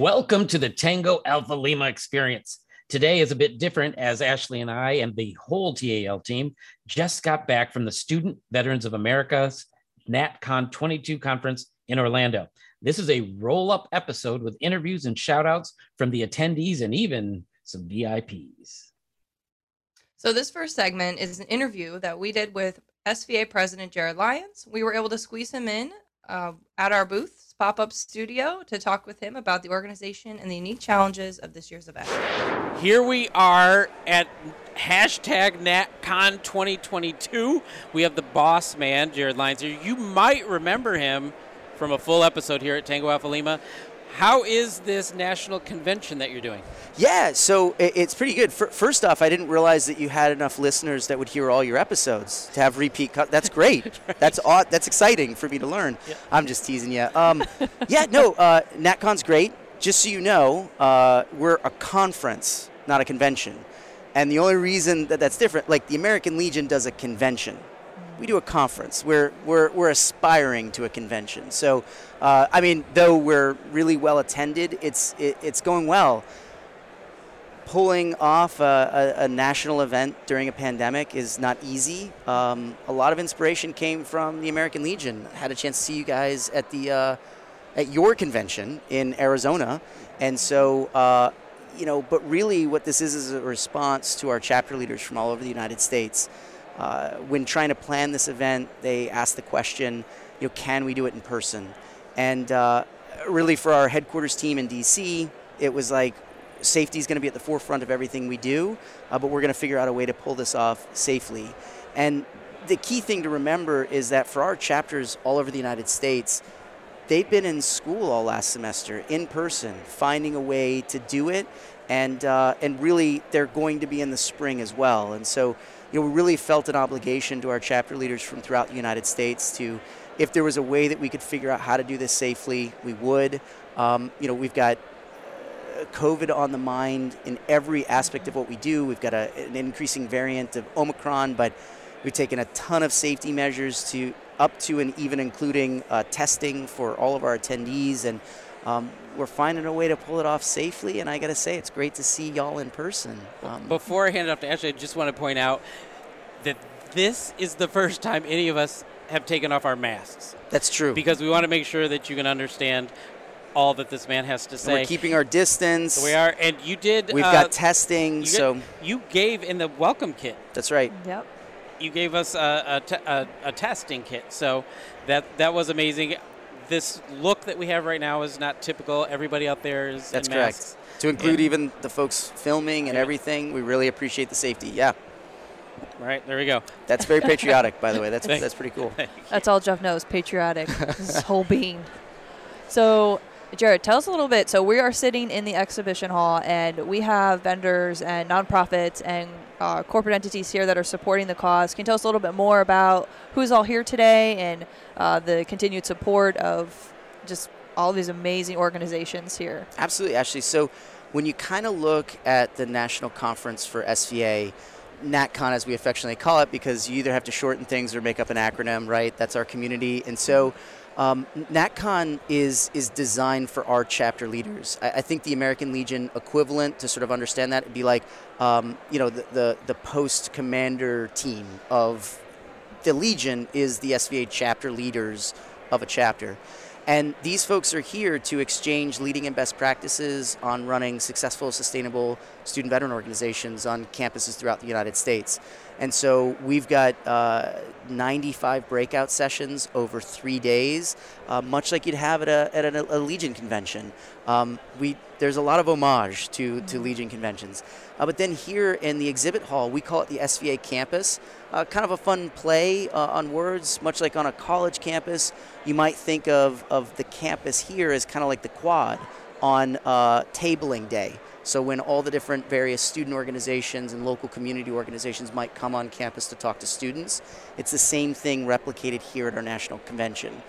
Welcome to the Tango Alpha Lima experience. Today is a bit different as Ashley and I and the whole TAL team just got back from the Student Veterans of America's NatCon 22 conference in Orlando. This is a roll up episode with interviews and shout outs from the attendees and even some VIPs. So, this first segment is an interview that we did with SVA President Jared Lyons. We were able to squeeze him in uh, at our booth's pop up studio to talk with him about the organization and the unique challenges of this year's event. Here we are at hashtag NatCon 2022. We have the boss man, Jared here. You might remember him from a full episode here at Tango Alpha Lima. How is this national convention that you're doing? Yeah, so it's pretty good. First off, I didn't realize that you had enough listeners that would hear all your episodes to have repeat. Co- that's great. right. That's odd. That's exciting for me to learn. Yeah. I'm just teasing you. Um, yeah, no, uh, NatCon's great. Just so you know, uh, we're a conference, not a convention. And the only reason that that's different, like the American Legion does a convention we do a conference. We're, we're, we're aspiring to a convention. So, uh, I mean, though we're really well attended, it's, it, it's going well. Pulling off a, a, a, national event during a pandemic is not easy. Um, a lot of inspiration came from the American Legion. I had a chance to see you guys at the uh, at your convention in Arizona, and so uh, you know. But really, what this is is a response to our chapter leaders from all over the United States. Uh, when trying to plan this event, they asked the question, you know, can we do it in person? And uh, really, for our headquarters team in DC, it was like safety is going to be at the forefront of everything we do, uh, but we're going to figure out a way to pull this off safely. And the key thing to remember is that for our chapters all over the United States, they've been in school all last semester in person, finding a way to do it, and uh, and really they're going to be in the spring as well. And so you know, we really felt an obligation to our chapter leaders from throughout the United States to, if there was a way that we could figure out how to do this safely, we would. Um, you know, we've got uh, COVID on the mind in every aspect of what we do. We've got a, an increasing variant of Omicron, but we've taken a ton of safety measures to up to and even including uh, testing for all of our attendees and um, we're finding a way to pull it off safely. And I got to say, it's great to see y'all in person. Um, Before I hand it off to Ashley, I just want to point out that this is the first time any of us have taken off our masks. That's true. Because we want to make sure that you can understand all that this man has to say. And we're keeping our distance. We are, and you did. We've uh, got testing, you so got, you gave in the welcome kit. That's right. Yep. You gave us a, a, a testing kit, so that that was amazing this look that we have right now is not typical. Everybody out there is That's correct. To include and even the folks filming and yeah. everything, we really appreciate the safety. Yeah. Right there we go. That's very patriotic, by the way. That's that's pretty cool. That's all Jeff knows. Patriotic. his whole being. So Jared, tell us a little bit. So we are sitting in the exhibition hall, and we have vendors and nonprofits and uh, corporate entities here that are supporting the cause. Can you tell us a little bit more about who's all here today and uh, the continued support of just all these amazing organizations here? Absolutely, Ashley. So when you kind of look at the national conference for SVA, NatCon, as we affectionately call it, because you either have to shorten things or make up an acronym, right? That's our community. And so um, NatCon is is designed for our chapter leaders. I, I, think the American Legion equivalent to sort of understand that would be like, um, you know, the, the, the post commander team of the Legion is the SVA chapter leaders of a chapter. And these folks are here to exchange leading and best practices on running successful, sustainable student veteran organizations on campuses throughout the United States. And so we've got uh, 95 breakout sessions over three days, uh, much like you'd have at a, at a, a Legion convention. Um, we, there's a lot of homage to, to Legion conventions. Uh, but then here in the exhibit hall, we call it the SVA campus. Uh, kind of a fun play uh, on words, much like on a college campus. You might think of, of the campus here as kind of like the quad on uh, tabling day. So when all the different various student organizations and local community organizations might come on campus to talk to students, it's the same thing replicated here at our national convention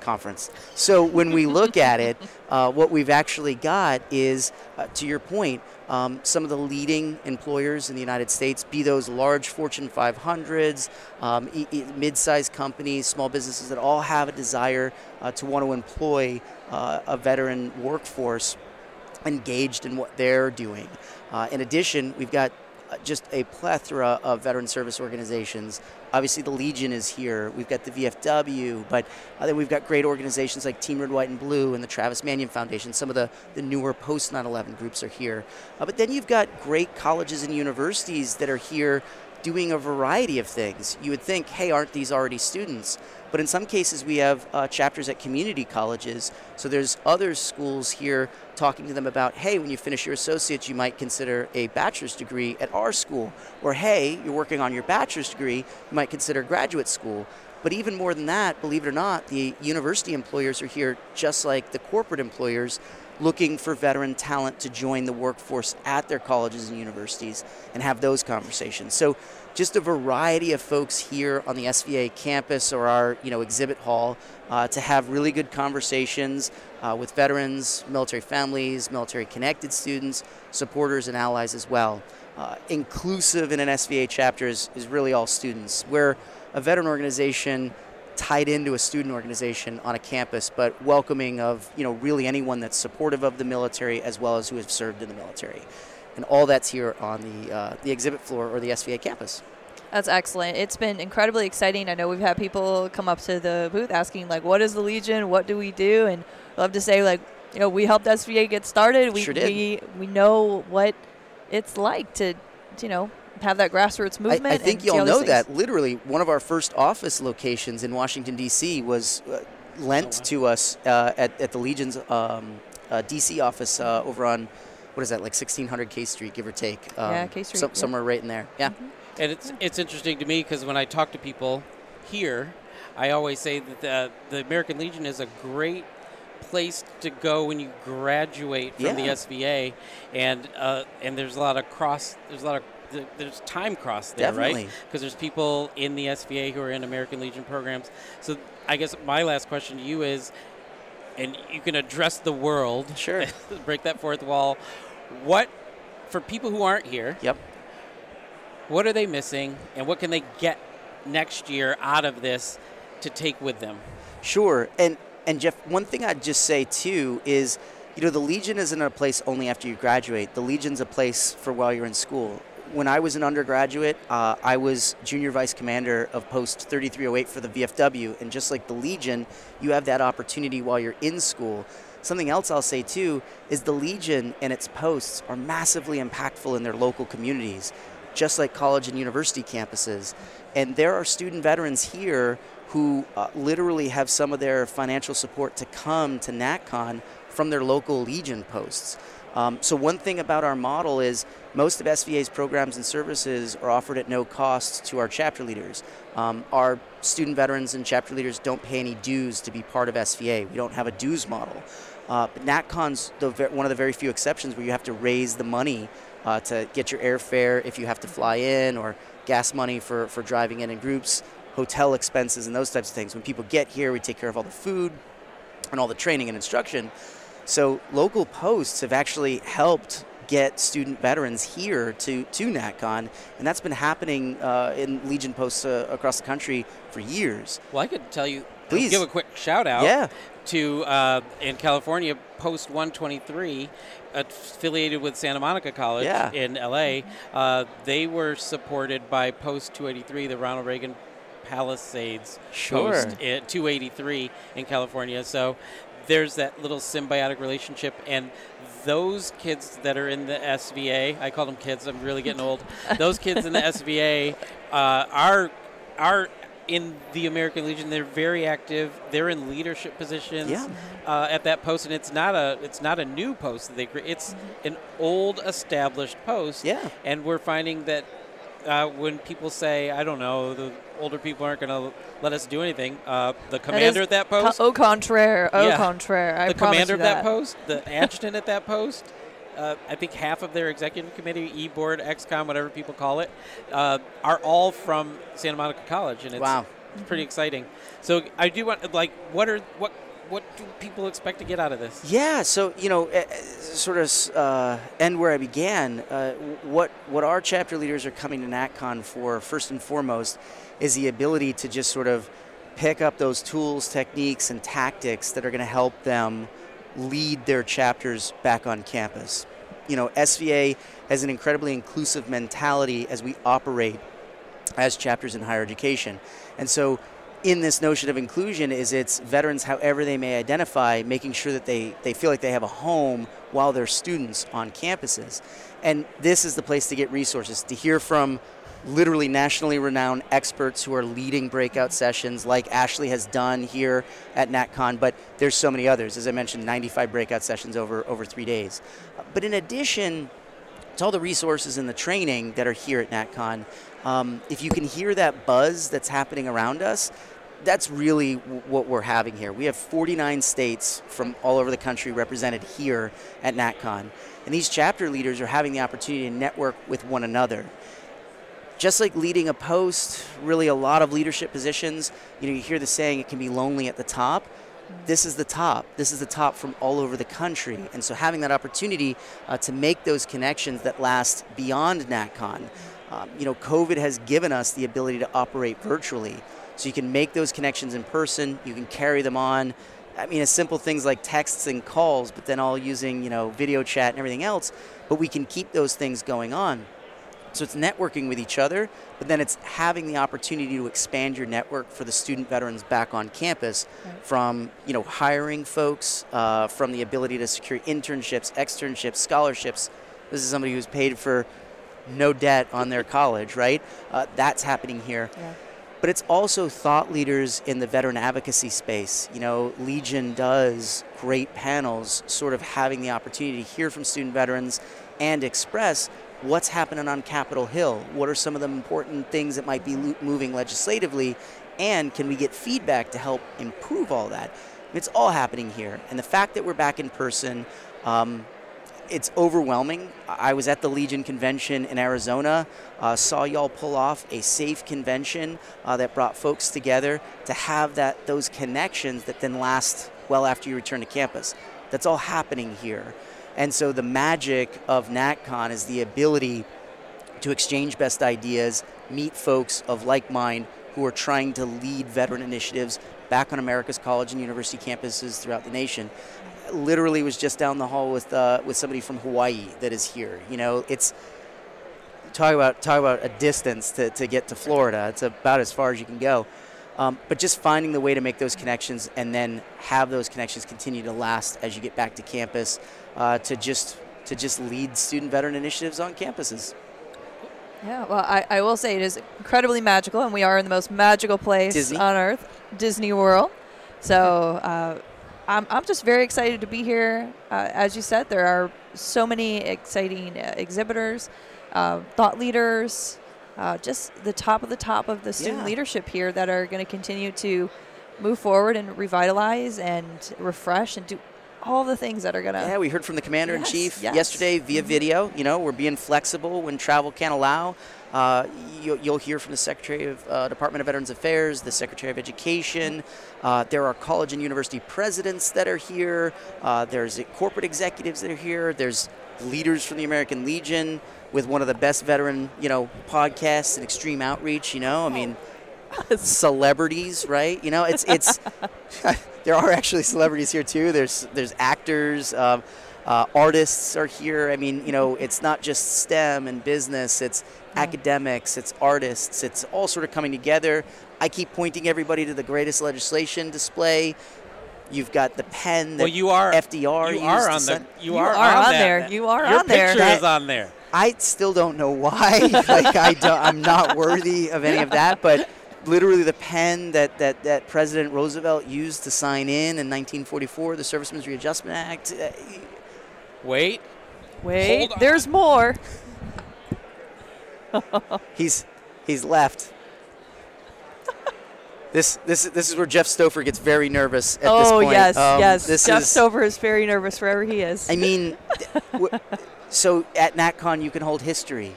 conference. So when we look at it, uh, what we've actually got is, uh, to your point, um, some of the leading employers in the United States, be those large Fortune 500s, um, e- e- mid-sized companies, small businesses that all have a desire uh, to want to employ uh, a veteran workforce engaged in what they're doing. Uh, in addition, we've got uh, just a plethora of veteran service organizations. Obviously, the Legion is here. We've got the VFW, but uh, then we've got great organizations like Team Red, White, and Blue and the Travis Manion Foundation. Some of the, the newer post 9 11 groups are here. Uh, but then you've got great colleges and universities that are here doing a variety of things. You would think, hey, aren't these already students? But in some cases, we have uh, chapters at community colleges. So there's other schools here talking to them about, hey, when you finish your associates, you might consider a bachelor's degree at our school. Or, hey, you're working on your bachelor's degree, you might consider graduate school. But even more than that, believe it or not, the university employers are here just like the corporate employers looking for veteran talent to join the workforce at their colleges and universities and have those conversations. So just a variety of folks here on the SVA campus or our you know exhibit hall uh, to have really good conversations uh, with veterans, military families, military connected students, supporters, and allies as well. Uh, inclusive in an SVA chapter is, is really all students. We're a veteran organization tied into a student organization on a campus, but welcoming of you know really anyone that's supportive of the military as well as who has served in the military, and all that's here on the uh, the exhibit floor or the SVA campus. That's excellent. It's been incredibly exciting. I know we've had people come up to the booth asking like, "What is the Legion? What do we do?" And I love to say like, you know, we helped SVA get started. We Sure did. we we know what it's like to, you know, have that grassroots movement. I think and see all y'all know things. that. Literally, one of our first office locations in Washington D.C. was uh, lent to us uh, at, at the Legion's um, uh, D.C. office uh, over on what is that, like 1600 K Street, give or take. Um, Yeah, K Street, some- yeah. somewhere right in there. Yeah. And it's it's interesting to me because when I talk to people here, I always say that the, the American Legion is a great place to go when you graduate from the Yeah. SVA, and uh, and there's a lot of cross. There's a lot of th- there's time cross there, Definitely. right? Because there's people in the SVA who are in American Legion programs. So I guess my last question to you is, and you can address the world. Sure. break that fourth wall. What for people who aren't here? Yep. What are they missing, and what can they get next year out of this to take with them? Sure. And and Jeff, one thing I'd just say too is, you know, the Legion isn't a place only after you graduate. The Legion's a place for while you're in school. When I was an undergraduate, uh, I was junior vice commander of Post 3308 for the VFW, and just like the Legion, you have that opportunity while you're in school. Something else I'll say too is the Legion and its posts are massively impactful in their local communities, just like college and university campuses. And there are student veterans here who uh, literally have some of their financial support to come to NatCon from their local Legion posts. Um, so one thing about our model is most of SVA's programs and services are offered at no cost to our chapter leaders. Um, our student veterans and chapter leaders don't pay any dues to be part of SVA. We don't have a dues model. Uh, but NatCon's the, one of the very few exceptions where you have to raise the money uh, to get your airfare if you have to fly in or gas money for, for driving in in groups, hotel expenses, and those types of things. When people get here, we take care of all the food and all the training and instruction. So local posts have actually helped get student veterans here to, to NatCon, and that's been happening uh, in Legion posts uh, across the country for years. Well, I could tell you. Please. give a quick shout out. Yeah. To uh, in California, Post 123, affiliated with Santa Monica College Yeah. in LA. Uh, they were supported by Post 283, the Ronald Reagan Palisades Sure. Post at 283 in California. So there's that little symbiotic relationship and those kids that are in the SVA, I call them kids. I'm really getting old. Those kids in the SVA uh, are are in the American Legion. They're very active. They're in leadership positions Yeah. uh, at that post, and it's not a it's not a new post that they create. It's an old established post. Yeah. and we're finding that uh, when people say, I don't know, the older people aren't going to let us do anything, uh, the commander is at that post, au contraire. Au Yeah. contraire. I the commander you of that post, the adjutant at that post, uh, I think half of their executive committee, e-board, XCOM, whatever people call it, uh, are all from Santa Monica College, and it's, Wow. it's pretty exciting. So I do want, like, what are what what do people expect to get out of this? Yeah, so you know, eh, eh, sort of uh, end where I began. Uh, what what our chapter leaders are coming to NatCon for, first and foremost, is the ability to just sort of pick up those tools, techniques, and tactics that are going to help them lead their chapters back on campus. You know, SVA has an incredibly inclusive mentality as we operate as chapters in higher education, and so in this notion of inclusion is it's veterans however they may identify making sure that they, they feel like they have a home while they're students on campuses. And this is the place to get resources to hear from literally nationally renowned experts who are leading breakout sessions like ashley has done here at natcon but there's so many others. As i mentioned 95 breakout sessions over over three days. But in addition to all the resources and the training that are here at natcon um, if you can hear that buzz that's happening around us that's really what we're having here. We have 49 states from all over the country represented here at NatCon. And these chapter leaders are having the opportunity to network with one another. Just like leading a post, really a lot of leadership positions, you know, you hear the saying it can be lonely at the top. This is the top. This is the top from all over the country. And so having that opportunity uh, to make those connections that last beyond NatCon, um, you know, COVID has given us the ability to operate virtually. So you can make those connections in person, you can carry them on. I mean, as simple things like texts and calls, but then all using, you know, video chat and everything else. But we can keep those things going on. So it's networking with each other, but then it's having the opportunity to expand your network for the student veterans back on campus from, you know, hiring folks, uh, from the ability to secure internships, externships, scholarships. This is somebody who's paid for no debt on their college, right? Uh, that's happening here Yeah. But it's also thought leaders in the veteran advocacy space. You know, Legion does great panels, sort of having the opportunity to hear from student veterans and express what's happening on Capitol Hill. What are some of the important things that might be moving legislatively, and can we get feedback to help improve all that? It's all happening here, and the fact that we're back in person. Um, it's overwhelming. I was at the Legion convention in Arizona, uh, saw y'all pull off a safe convention uh, that brought folks together to have that those connections that then last well after you return to campus. That's all happening here, and so the magic of NatCon is the ability to exchange best ideas, meet folks of like mind who are trying to lead veteran initiatives back on America's college and university campuses throughout the nation. Literally was just down the hall with uh, with somebody from Hawaii that is here. You know, it's talk about talk about a distance to, to get to Florida. It's about as far as you can go. Um, but just finding the way to make those connections and then have those connections continue to last as you get back to campus uh, to just to just lead student veteran initiatives on campuses. Yeah, well, I, I will say it is incredibly magical, and we are in the most magical place Disney. on earth, Disney World. So uh, I'm, I'm just very excited to be here. Uh, as you said, there are so many exciting uh, exhibitors, uh, thought leaders, uh, just the top of the top of the student Yeah. leadership here that are going to continue to move forward and revitalize and refresh and do all the things that are going to. Yeah, we heard from the commander in chief yes. yesterday via Mhm. video. You know, we're being flexible when travel can't allow. Uh, you, you'll hear from the Secretary of uh, Department of Veterans Affairs, the Secretary of Education. Uh, there are college and university presidents that are here. Uh, there's corporate executives that are here. There's leaders from the American Legion with one of the best veteran, you know, podcasts and extreme outreach. You know, I mean, celebrities, right? You know, it's it's there are actually celebrities here too. There's there's actors, um, uh, artists are here. I mean, you know, it's not just STEM and business. It's academics. It's artists. It's all sort of coming together. I keep pointing everybody to the greatest legislation display. You've got the pen that Well, you are FDR You used are on the. You, You are, are on that. there. You are Your on there. Your picture That- is on there. I still don't know why. like I don't, I'm not worthy of any of that. But literally, the pen that, that, that President Roosevelt used to sign in in 1944, the Servicemen's Readjustment Act. Uh, Wait. Wait, Hold on. there's more. he's he's left. This, this, this is where Jeff Stoffer gets very nervous at this point. oh point. yes, Um, yes. This Jeff is, Stover is very nervous wherever he is. I mean, w- so at NatCon you can hold history,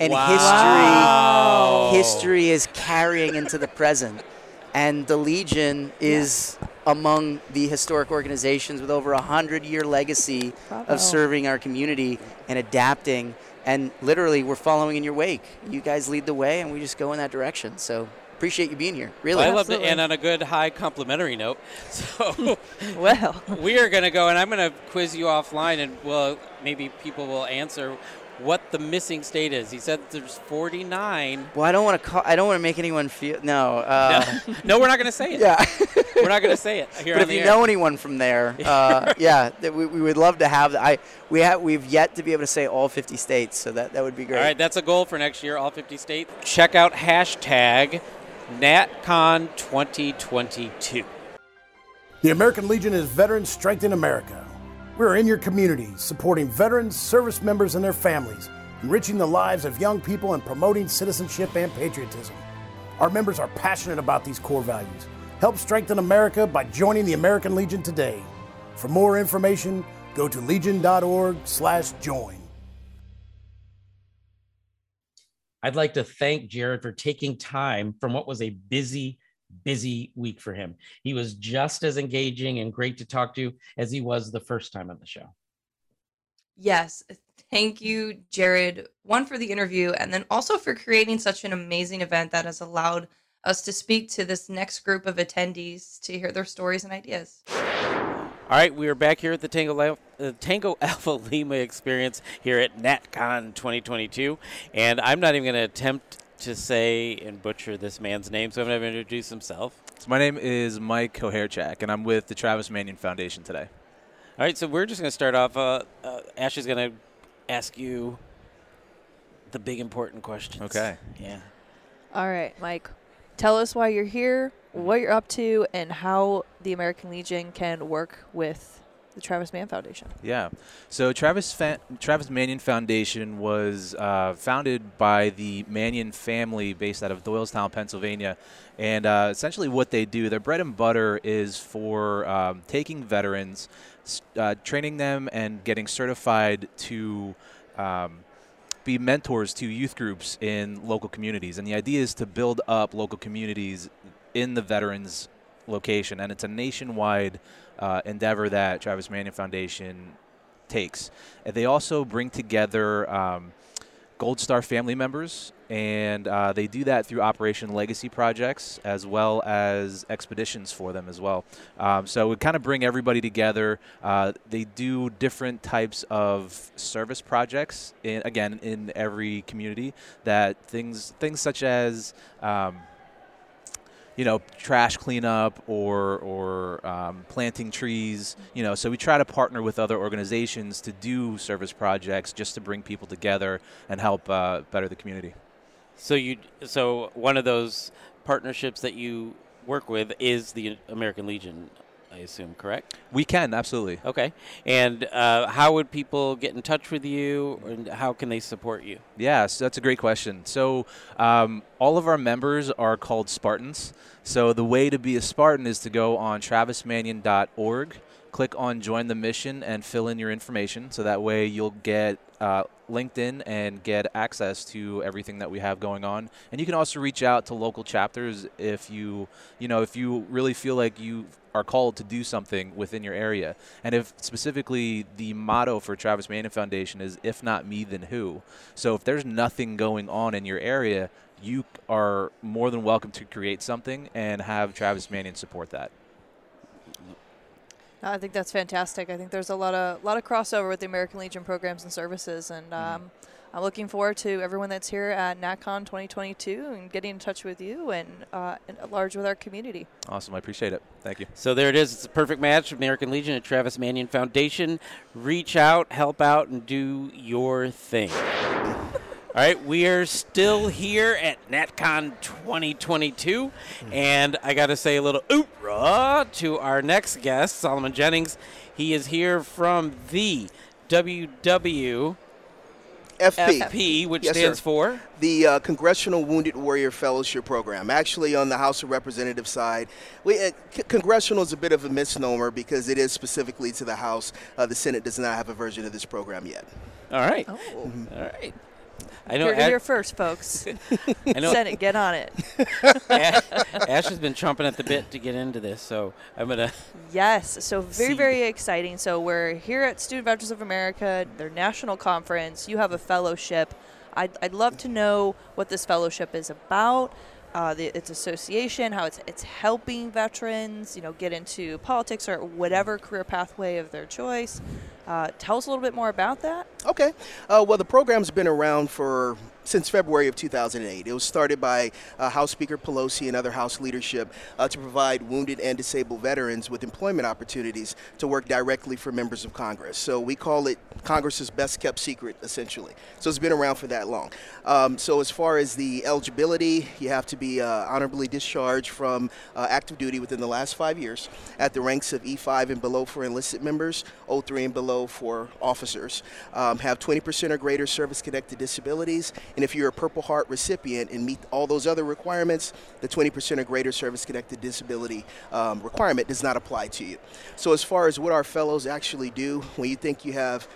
and Wow. history history is carrying into the present, and the Legion is among the historic organizations with over a hundred year legacy Bravo. of serving our community and adapting. And literally, we're following in your wake. You guys lead the way, and we just go in that direction. So appreciate you being here. Really. Well, I love to Absolutely. end on a good, high complimentary note. So well, we are going to go, and I'm going to quiz you offline, and well, maybe people will answer what the missing state is. He said there's 49. Well, I don't want to call. I don't want to make anyone feel. No. Uh, no, we're not going to say it. Yeah. We're not going to say it here but if you air. know anyone from there, uh, yeah, that we, we would love to have. I we have we've yet to be able to say all 50 states, so that that would be great. All right, that's a goal for next year, all 50 states. Check out hashtag NatCon 2022. The American Legion is Veterans Strengthen America. We're in your community, supporting veterans, service members, and their families, enriching the lives of young people, and promoting citizenship and patriotism. Our members are passionate about these core values. Help strengthen America by joining the American Legion today. For more information, go to legion.org/join. I'd like to thank Jared for taking time from what was a busy, busy week for him. He was just as engaging and great to talk to as he was the first time on the show. Yes. Thank you, Jared, one for the interview, and then also for creating such an amazing event that has allowed us to speak to this next group of attendees to hear their stories and ideas. All right, we are back here at the Tango, Al- uh, Tango Alpha Lima experience here at NatCon 2022. And I'm not even going to attempt to say and butcher this man's name, so I'm going to introduce himself. So my name is Mike Koherchak, and I'm with the Travis Manion Foundation today. All right, so we're just going to start off. Uh, uh, Ashley's going to ask you the big important questions. Okay. Yeah. all right, Mike. Tell us why you're here, what you're up to, and how the American Legion can work with the Travis Manion Foundation. Yeah. So Travis Fa- Travis Manion Foundation was uh, founded by the Manion family based out of Doylestown, Pennsylvania. And uh, essentially, what they do, their bread and butter is for um, taking veterans, uh, training them, and getting certified to. Um, be mentors to youth groups in local communities. And the idea is to build up local communities in the veterans location. And it's a nationwide uh, endeavor that Travis Manion Foundation takes. And they also bring together um, Gold Star family members, and uh, they do that through Operation Legacy projects as well as expeditions for them as well. Um, so we kind of bring everybody together. Uh, they do different types of service projects, in, again, in every community. That things things such as um, you know, trash cleanup or or um, planting trees. You know, so we try to partner with other organizations to do service projects just to bring people together and help uh, better the community. So you, so one of those partnerships that you work with is the American Legion, I assume, correct? We can absolutely. Okay. And uh, how would people get in touch with you, and how can they support you? Yeah, so that's a great question. So, um, all of our members are called Spartans. So, the way to be a Spartan is to go on travismanion.org, click on Join the Mission, and fill in your information. So that way you'll get uh, LinkedIn and get access to everything that we have going on. And you can also reach out to local chapters if you, you know, if you really feel like you are called to do something within your area. And if specifically the motto for Travis Manion Foundation is if not me then who. So if there's nothing going on in your area, you are more than welcome to create something and have Travis Manion support that. I think that's fantastic. I think there's a lot of lot of crossover with the American Legion programs and services, and um, I'm looking forward to everyone that's here at NatCon 2022 and getting in touch with you and uh, and at large with our community. Awesome. I appreciate it. Thank you. So there it is. It's a perfect match. Of American Legion and Travis Manion Foundation. Reach out, help out, and do your thing. All right, we are still here at NatCon 2022, and I got to say a little oop-rah to our next guest, Solomon Jennings. He is here from the WW. FP. FP, which Yes, sir. stands for the uh, Congressional Wounded Warrior Fellowship Program. Actually, on the House of Representatives side, we, uh, c- congressional is a bit of a misnomer because it is specifically to the House. Uh, the Senate does not have a version of this program yet. All right. Oh. All right. I know You're Ash, here first, folks. I know Senate, get on it. Ash, Ash has been chomping at the bit to get into this, so I'm going to. Yes, so very, very exciting. So we're here at Student Veterans of America, their national conference. You have a fellowship. I'd, I'd love to know what this fellowship is about, uh, the, its association, how it's it's helping veterans, you know, get into politics or whatever career pathway of their choice. Uh, tell us a little bit more about that. Okay. Uh, well, the program's been around for since February of 2008. It was started by uh, House Speaker Pelosi and other House leadership uh, to provide wounded and disabled veterans with employment opportunities to work directly for members of Congress. So we call it Congress's best kept secret, essentially. So it's been around for that long. Um, so as far as the eligibility, you have to be uh, honorably discharged from uh, active duty within the last five years at the ranks of E5 and below for enlisted members, O3 and below for officers, um, have 20% or greater service-connected disabilities, and if you're a Purple Heart recipient and meet all those other requirements, the 20% or greater service-connected disability um, requirement does not apply to you. So as far as what our fellows actually do, when you think you have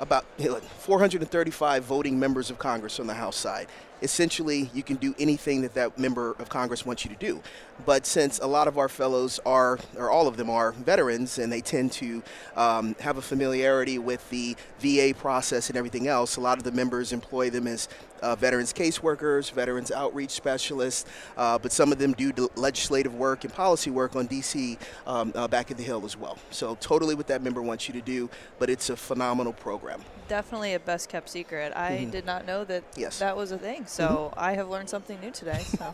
about 435 voting members of Congress on the House side. Essentially, you can do anything that that member of Congress wants you to do. But since a lot of our fellows are, or all of them are, veterans, and they tend to um, have a familiarity with the VA process and everything else, a lot of the members employ them as uh, veterans caseworkers, veterans outreach specialists, uh, but some of them do legislative work and policy work on DC um, uh, back at the Hill as well. So, totally what that member wants you to do, but it's a phenomenal program. Definitely a best kept secret. I did not know that Mm-hmm. Yes. that was a thing. So mm-hmm. I have learned something new today. So.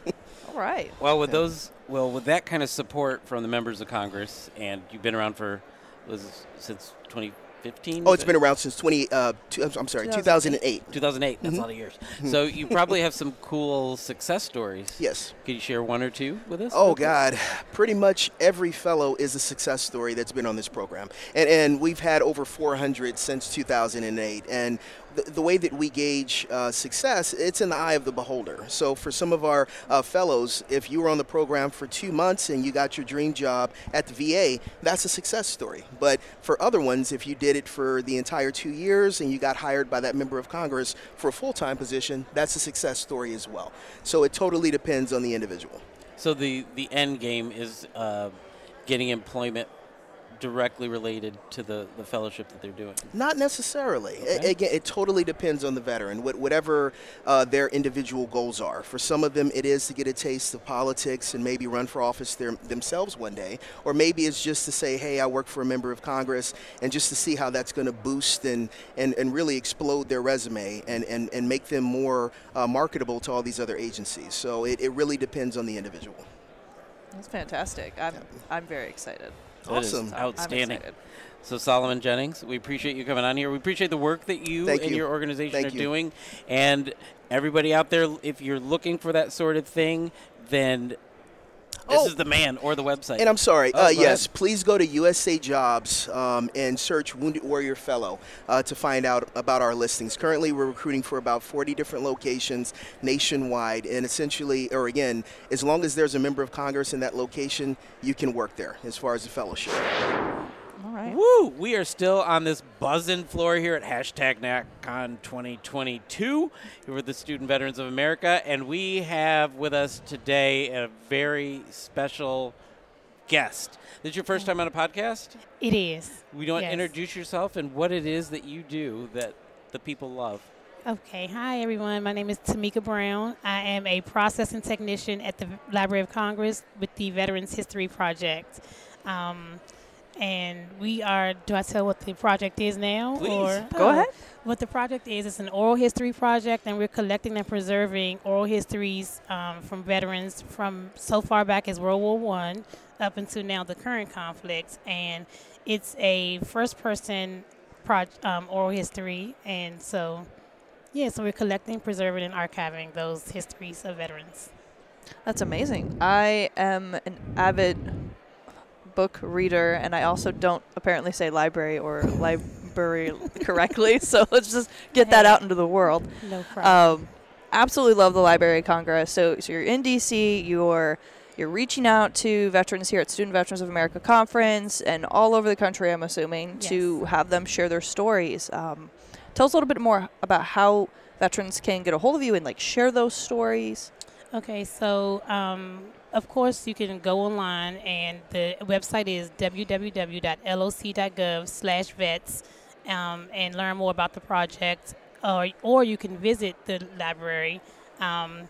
All right. Well, with those, well, with that kind of support from the members of Congress, and you've been around for, was since 2015? Oh, it's been around since 20. Uh, two, I'm I'm sorry, 2008. 2008. That's mm-hmm. a lot of years. Mm-hmm. So you probably have some cool success stories. Yes. Could you share one or two with us? Oh God, pretty much every fellow is a success story that's been on this program, and and we've had over 400 since 2008. And the, the way that we gauge uh, success, it's in the eye of the beholder. So for some of our uh, fellows, if you were on the program for two months and you got your dream job at the VA, that's a success story. But for other ones, if you did it for the entire two years and you got hired by that member of Congress for a full-time position, that's a success story as well. So it totally depends on the individual. So the the end game is uh, getting employment directly related to the, the fellowship that they're doing. Not necessarily. A- Okay. again, it totally depends on the veteran, what, whatever uh, their individual goals are. For some of them, it is to get a taste of politics and maybe run for office their, themselves one day. Or maybe it's just to say, hey, I work for a member of Congress, and just to see how that's going to boost and, and, and really explode their resume and, and, and make them more uh, marketable to all these other agencies. So it, it really depends on the individual. That's fantastic. I'm I'm very excited. That is Awesome. I'm outstanding. So Solomon Jennings, we appreciate you coming on here. We appreciate the work that you Thank and you. your organization Thank are you. doing. And everybody out there, if you're looking for that sort of thing, then this Oh. is the man or the website. And I'm sorry. Oh, uh, yes, ahead. please go to USA Jobs um, and search Wounded Warrior Fellow uh, to find out about our listings. Currently, we're recruiting for about 40 different locations nationwide, and essentially, or again, as long as there's a member of Congress in that location, you can work there as far as the fellowship. All right. Woo! We are still on this buzzing floor here at hashtag NatCon 2022 here with the Student Veterans of America, and we have with us today a very special guest. This is your first time on a podcast? It is. We want to Yes. introduce yourself and what it is that you do that the people love. Okay. Hi, everyone. My name is Tamika Brown. I am a processing technician at the Library of Congress with the Veterans History Project. Um, and we are, do I tell what the project is now? Please. Or, Go Oh. ahead. What the project is, it's an oral history project, and we're collecting and preserving oral histories um, from veterans from so far back as World War One up until now the current conflicts. And it's a first-person proj- um, oral history, and so yeah, so we're collecting, preserving, and archiving those histories of veterans. That's amazing. I am an avid book reader, and I also don't apparently say library or library correctly. so let's just get that out into the world. No problem. Um, absolutely love the Library of Congress. So, so you're in DC, you're you're reaching out to veterans here at Student Veterans of America Conference and all over the country, I'm assuming, to have them share their stories. Um, tell us a little bit more about how veterans can get a hold of you and like share those stories. Okay, so um, of course you can go online and the website is www.loc.gov/vets um, and learn more about the project, or or you can visit the library. Um,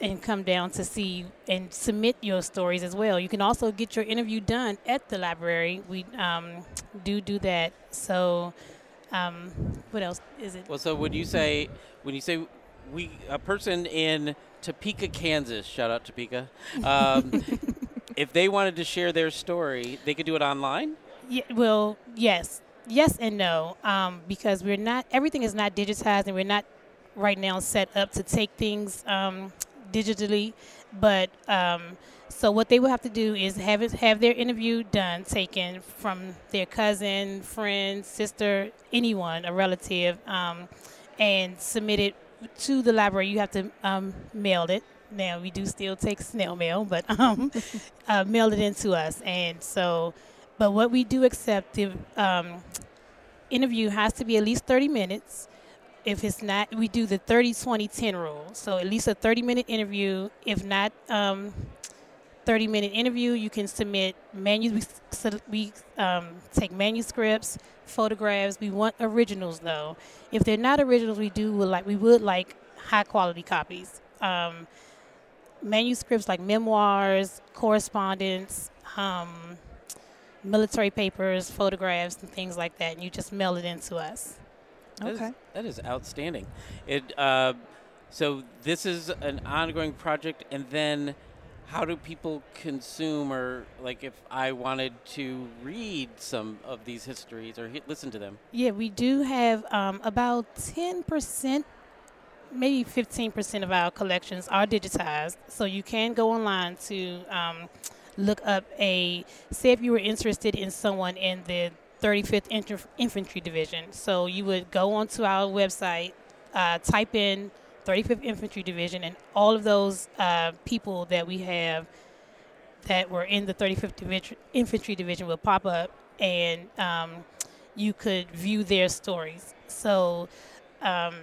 and come down to see and submit your stories as well. You can also get your interview done at the library. We um, do do that. So, um, what else is it? Well, so when you say when you say we a person in Topeka, Kansas, shout out Topeka, um, if they wanted to share their story, they could do it online. Yeah, well, yes, yes, and no, um, because we're not. Everything is not digitized, and we're not right now set up to take things um, digitally. But um, so what they will have to do is have it, have their interview done, taken from their cousin, friend, sister, anyone, a relative, um, and submit it to the library. You have to um, mail it. Now we do still take snail mail, but um, uh, mail it in to us. And so, but what we do accept the um, interview has to be at least 30 minutes if it's not, we do the 30 20 10 rule. So at least a 30 minute interview. If not, um, 30 minute interview, you can submit manuscripts. We um, take manuscripts, photographs. We want originals though. If they're not originals, we do would like we would like high quality copies. Um, manuscripts like memoirs, correspondence, um, military papers, photographs, and things like that. And you just mail it in to us. That is- Okay. that is outstanding. It uh, so this is an ongoing project, and then how do people consume or like if I wanted to read some of these histories or listen to them? Yeah, we do have um, about 10%, maybe 15% of our collections are digitized. So you can go online to um, look up a, say if you were interested in someone in the 35th Inter- Infantry Division. So you would go onto our website, uh, type in 35th Infantry Division, and all of those uh, people that we have that were in the 35th Divi- Infantry Division will pop up, and um, you could view their stories. So, um,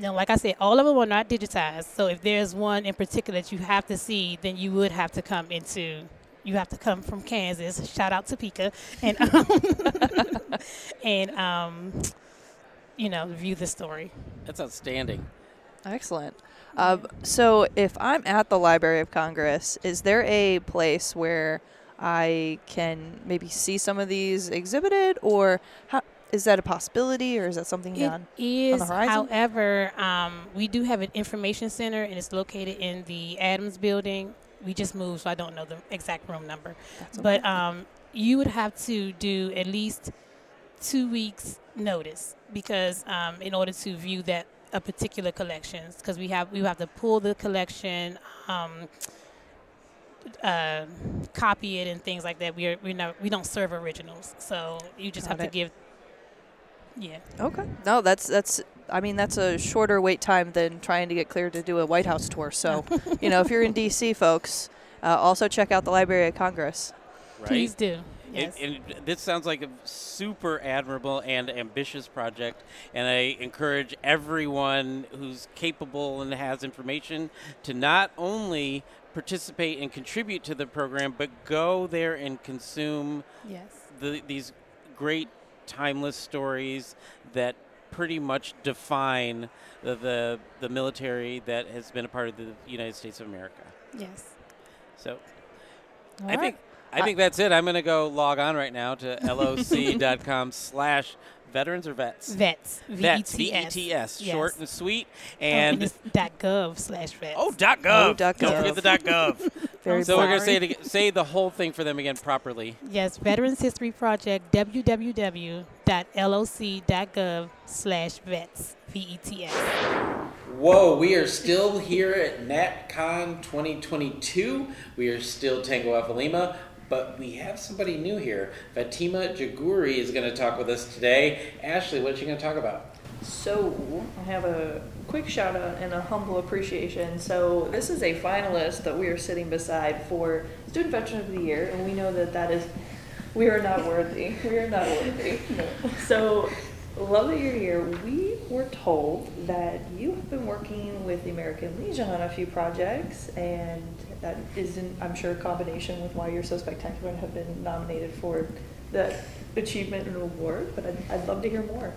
like I said, all of them are not digitized. So, if there's one in particular that you have to see, then you would have to come into. You have to come from Kansas. Shout out Topeka, and um, and um, you know, view the story. That's outstanding. Excellent. Um, so, if I'm at the Library of Congress, is there a place where I can maybe see some of these exhibited, or how, is that a possibility, or is that something It on, on is, horizon? however, um, we do have an information center, and it's located in the Adams Building. We just moved, so I don't know the exact room number. But um, you would have to do at least two weeks notice because um, in order to view that a particular collections, because we have we have to pull the collection. Um, uh, copy it and things like that. We are we not we don't serve originals, so you just Got have it. to give. Yeah. Okay. No, that's that's. I mean, that's a shorter wait time than trying to get cleared to do a White House tour. So, you know, if you're in D.C., folks, uh, also check out the Library of Congress. Right? Please do. It- Yes. and this sounds like a super admirable and ambitious project, and I encourage everyone who's capable and has information to not only participate and contribute to the program, but go there and consume yes. the, these great timeless stories that pretty much define the, the the military that has been a part of the United States of America. Yes. So All I right. think I think that's it. I'm going to go log on right now to loc.com slash veterans or vets. Vets. Vets. V-E-T-S. V-E-T-S. Yes. Short and sweet. Oh, and And it's .gov slash vets. oh, dot gov. Oh, dot Don't forget the dot gov. Very so we're going to say it, say the whole thing for them again properly. Yes, Veterans History Project, www.loc.gov slash vets, V-E-T-S. Whoa, we are still here at NatCon 2022. We are still Tango Alpha Lima. But we have somebody new here. Fatima Jaguri is going to talk with us today. Ashley, what are you going to talk about? So, I have a quick shout out and a humble appreciation. So, this is a finalist that we are sitting beside for Student Veteran of the Year, and we know that that is, we are not worthy. We are not worthy. So, love that you're here. We were told that you have been working with the American Legion on a few projects, and that isn't, I'm sure, a combination with why you're so spectacular and have been nominated for the achievement and award. But I'd, I'd love to hear more.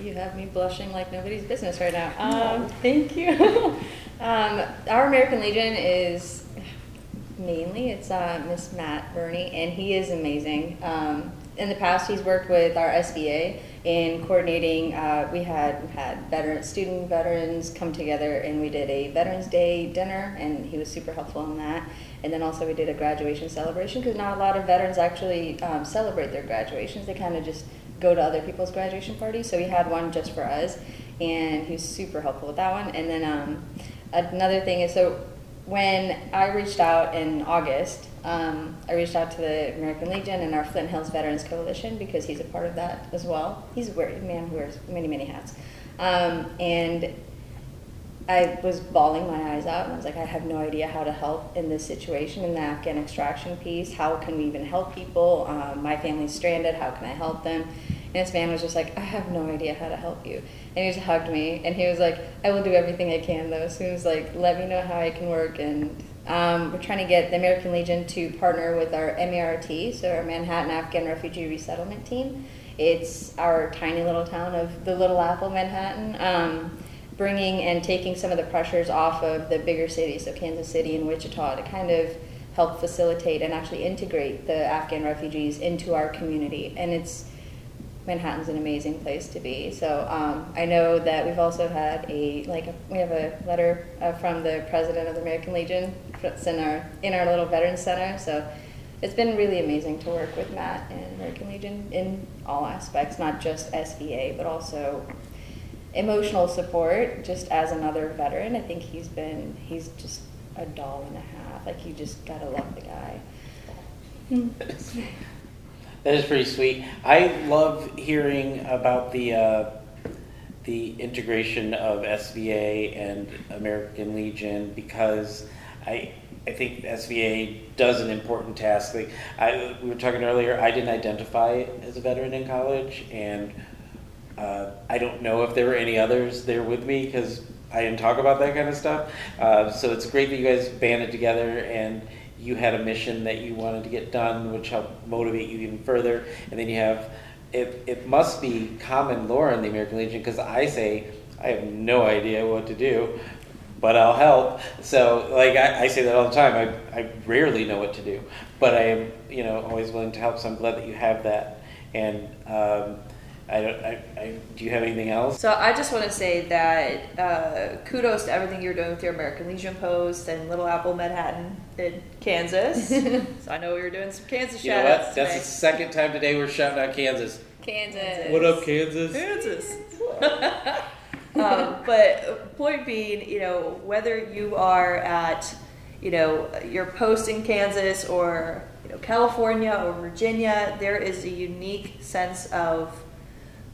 You have me blushing like nobody's business right now. Um, thank you. um, our American Legion is mainly it's uh, Miss Matt Burney, and he is amazing. Um, in the past, he's worked with our SVA in coordinating. Uh, we had we had veteran student veterans come together, and we did a Veterans Day dinner, and he was super helpful in that. And then also we did a graduation celebration because not a lot of veterans actually um, celebrate their graduations. They kind of just go to other people's graduation parties. So we had one just for us, and he was super helpful with that one. And then um, another thing is so when I reached out in August, um, I reached out to the American Legion and our Flint Hills Veterans Coalition because he's a part of that as well. He's a man who wears many, many hats. Um, and I was bawling my eyes out and I was like, I have no idea how to help in this situation in the Afghan extraction piece. How can we even help people? Um, my family's stranded. How can I help them? And this man was just like, I have no idea how to help you. And he just hugged me and he was like, I will do everything I can though. So he was like, let me know how I can work. And um, we're trying to get the American Legion to partner with our MERT, so our Manhattan Afghan Refugee Resettlement Team. It's our tiny little town of the Little Apple, Manhattan. Um, bringing and taking some of the pressures off of the bigger cities, so Kansas City and Wichita, to kind of help facilitate and actually integrate the Afghan refugees into our community. And it's Manhattan's an amazing place to be. So um, I know that we've also had a like a, we have a letter uh, from the president of the American Legion that's in our in our little veteran Center. So it's been really amazing to work with Matt and American Legion in all aspects, not just SVA, but also emotional support just as another veteran. I think he's been, he's just a doll and a half. Like, you just gotta love the guy. That is pretty sweet. I love hearing about the uh, the integration of SVA and American Legion because I I think SVA does an important task. Like I we were talking earlier, I didn't identify as a veteran in college, and uh, I don't know if there were any others there with me because I didn't talk about that kind of stuff. Uh, so it's great that you guys banded together and you had a mission that you wanted to get done, which helped motivate you even further. And then you have, it, it must be common lore in the American Legion because I say, I have no idea what to do, but I'll help. So, like, I, I say that all the time. I, I rarely know what to do, but I am, you know, always willing to help. So I'm glad that you have that. And, um, I don't. I, I, do you have anything else? So I just want to say that uh, kudos to everything you're doing with your American Legion post and Little Apple Manhattan in Kansas. so I know we were doing some Kansas you know shout what? That's the second time today we're shouting out Kansas. Kansas. What up, Kansas? Kansas. um, but point being, you know, whether you are at, you know, your post in Kansas or you know California or Virginia, there is a unique sense of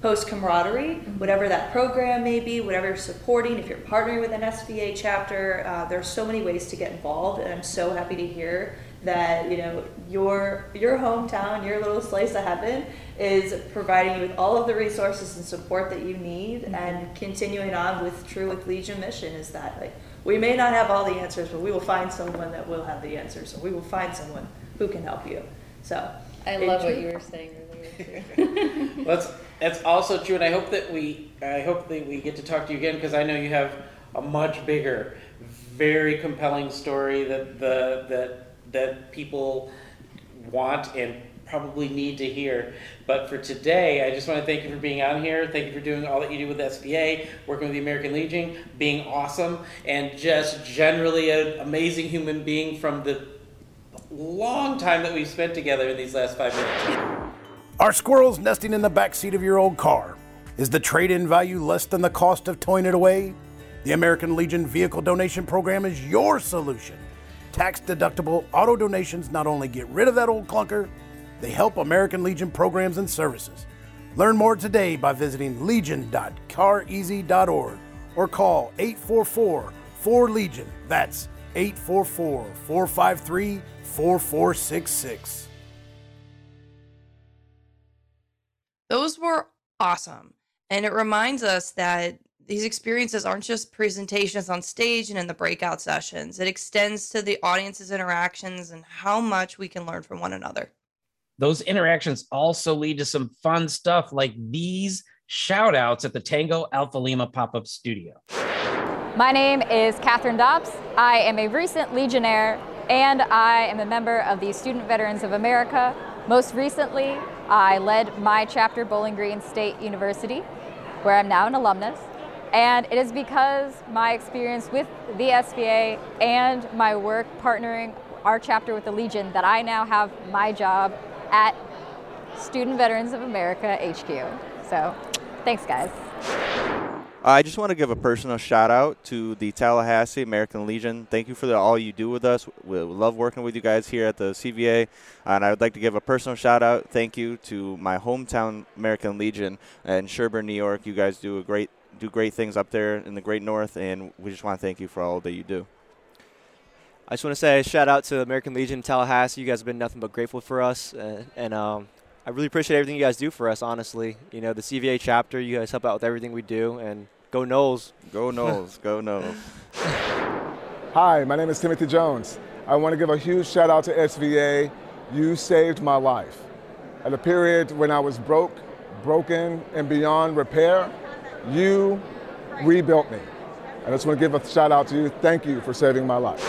post camaraderie, whatever that program may be, whatever you're supporting, if you're partnering with an SVA chapter, uh, there's so many ways to get involved, and I'm so happy to hear that you know your your hometown, your little slice of heaven, is providing you with all of the resources and support that you need, mm-hmm. and continuing on with True with Legion mission is that like we may not have all the answers, but we will find someone that will have the answers, or we will find someone who can help you. So I love what you were saying earlier. Too. That's that's also true, and I hope that we I hope that we get to talk to you again because I know you have a much bigger, very compelling story that the that that people want and probably need to hear. But for today, I just want to thank you for being on here. Thank you for doing all that you do with SVA, working with the American Legion, being awesome, and just generally an amazing human being from the long time that we've spent together in these last five minutes. Are squirrels nesting in the back seat of your old car? Is the trade in value less than the cost of towing it away? The American Legion Vehicle Donation Program is your solution. Tax deductible auto donations not only get rid of that old clunker, they help American Legion programs and services. Learn more today by visiting legion.careasy.org or call 844 4 Legion. That's 844 453 4466. Those were awesome. And it reminds us that these experiences aren't just presentations on stage and in the breakout sessions. It extends to the audience's interactions and how much we can learn from one another. Those interactions also lead to some fun stuff like these shout outs at the Tango Alpha Lima pop up studio. My name is Catherine Dobbs. I am a recent Legionnaire and I am a member of the Student Veterans of America. Most recently, I led my chapter, Bowling Green State University, where I'm now an alumnus. And it is because my experience with the SVA and my work partnering our chapter with the Legion that I now have my job at Student Veterans of America HQ. So thanks, guys. I just want to give a personal shout out to the Tallahassee American Legion. Thank you for the, all you do with us. We love working with you guys here at the SVA. And I would like to give a personal shout out, thank you to my hometown American Legion in Sherburne, New York. You guys do a great do great things up there in the Great North, and we just want to thank you for all that you do. I just want to say a shout out to American Legion Tallahassee. You guys have been nothing but grateful for us, uh, and um, I really appreciate everything you guys do for us. Honestly, you know the SVA chapter, you guys help out with everything we do, and go Noles. Go Noles. go Noles. Hi, my name is Timothy Jones. I want to give a huge shout out to SVA. You saved my life. At a period when I was broke, broken, and beyond repair, you rebuilt me. I just want to give a shout out to you. Thank you for saving my life.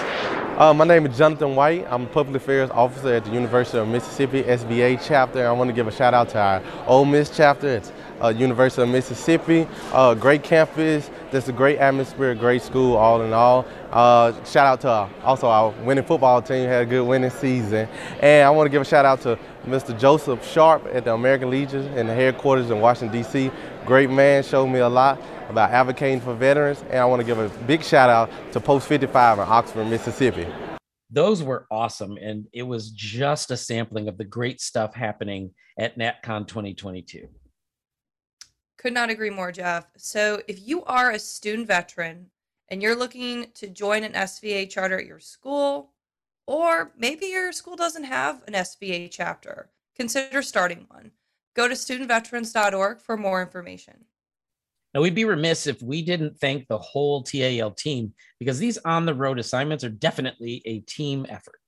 Uh, my name is Jonathan White. I'm a public affairs officer at the University of Mississippi SVA chapter. I want to give a shout out to our Ole Miss chapter. It's uh, University of Mississippi. Uh, great campus. There's a great atmosphere, great school, all in all. Uh, shout out to uh, also our winning football team. Had a good winning season. And I want to give a shout out to Mr. Joseph Sharp at the American Legion in the headquarters in Washington, D.C. Great man, showed me a lot about advocating for veterans. And I want to give a big shout out to Post 55 in Oxford, Mississippi. Those were awesome. And it was just a sampling of the great stuff happening at NatCon 2022. Could not agree more, Jeff. So, if you are a student veteran and you're looking to join an SVA charter at your school, or maybe your school doesn't have an SVA chapter, consider starting one. Go to studentveterans.org for more information. Now, we'd be remiss if we didn't thank the whole TAL team because these on the road assignments are definitely a team effort.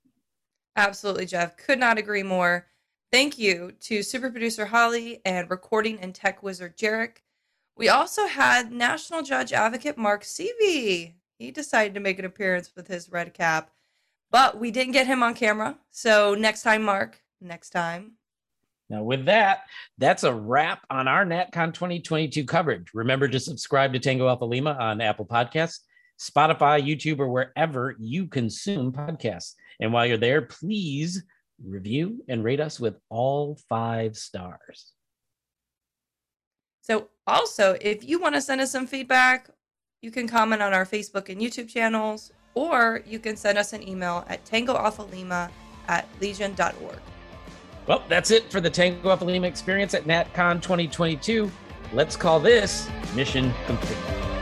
Absolutely, Jeff. Could not agree more. Thank you to super producer Holly and recording and tech wizard Jarek. We also had National Judge Advocate Mark Seavey. He decided to make an appearance with his red cap, but we didn't get him on camera. So next time, Mark, next time. Now, with that, that's a wrap on our NatCon 2022 coverage. Remember to subscribe to Tango Alpha Lima on Apple Podcasts, Spotify, YouTube, or wherever you consume podcasts. And while you're there, please review and rate us with all five stars. So, also, if you want to send us some feedback, you can comment on our Facebook and YouTube channels, or you can send us an email at tangoalphalima at legion.org. Well, that's it for the Tango Alpha experience at NatCon 2022. Let's call this mission complete.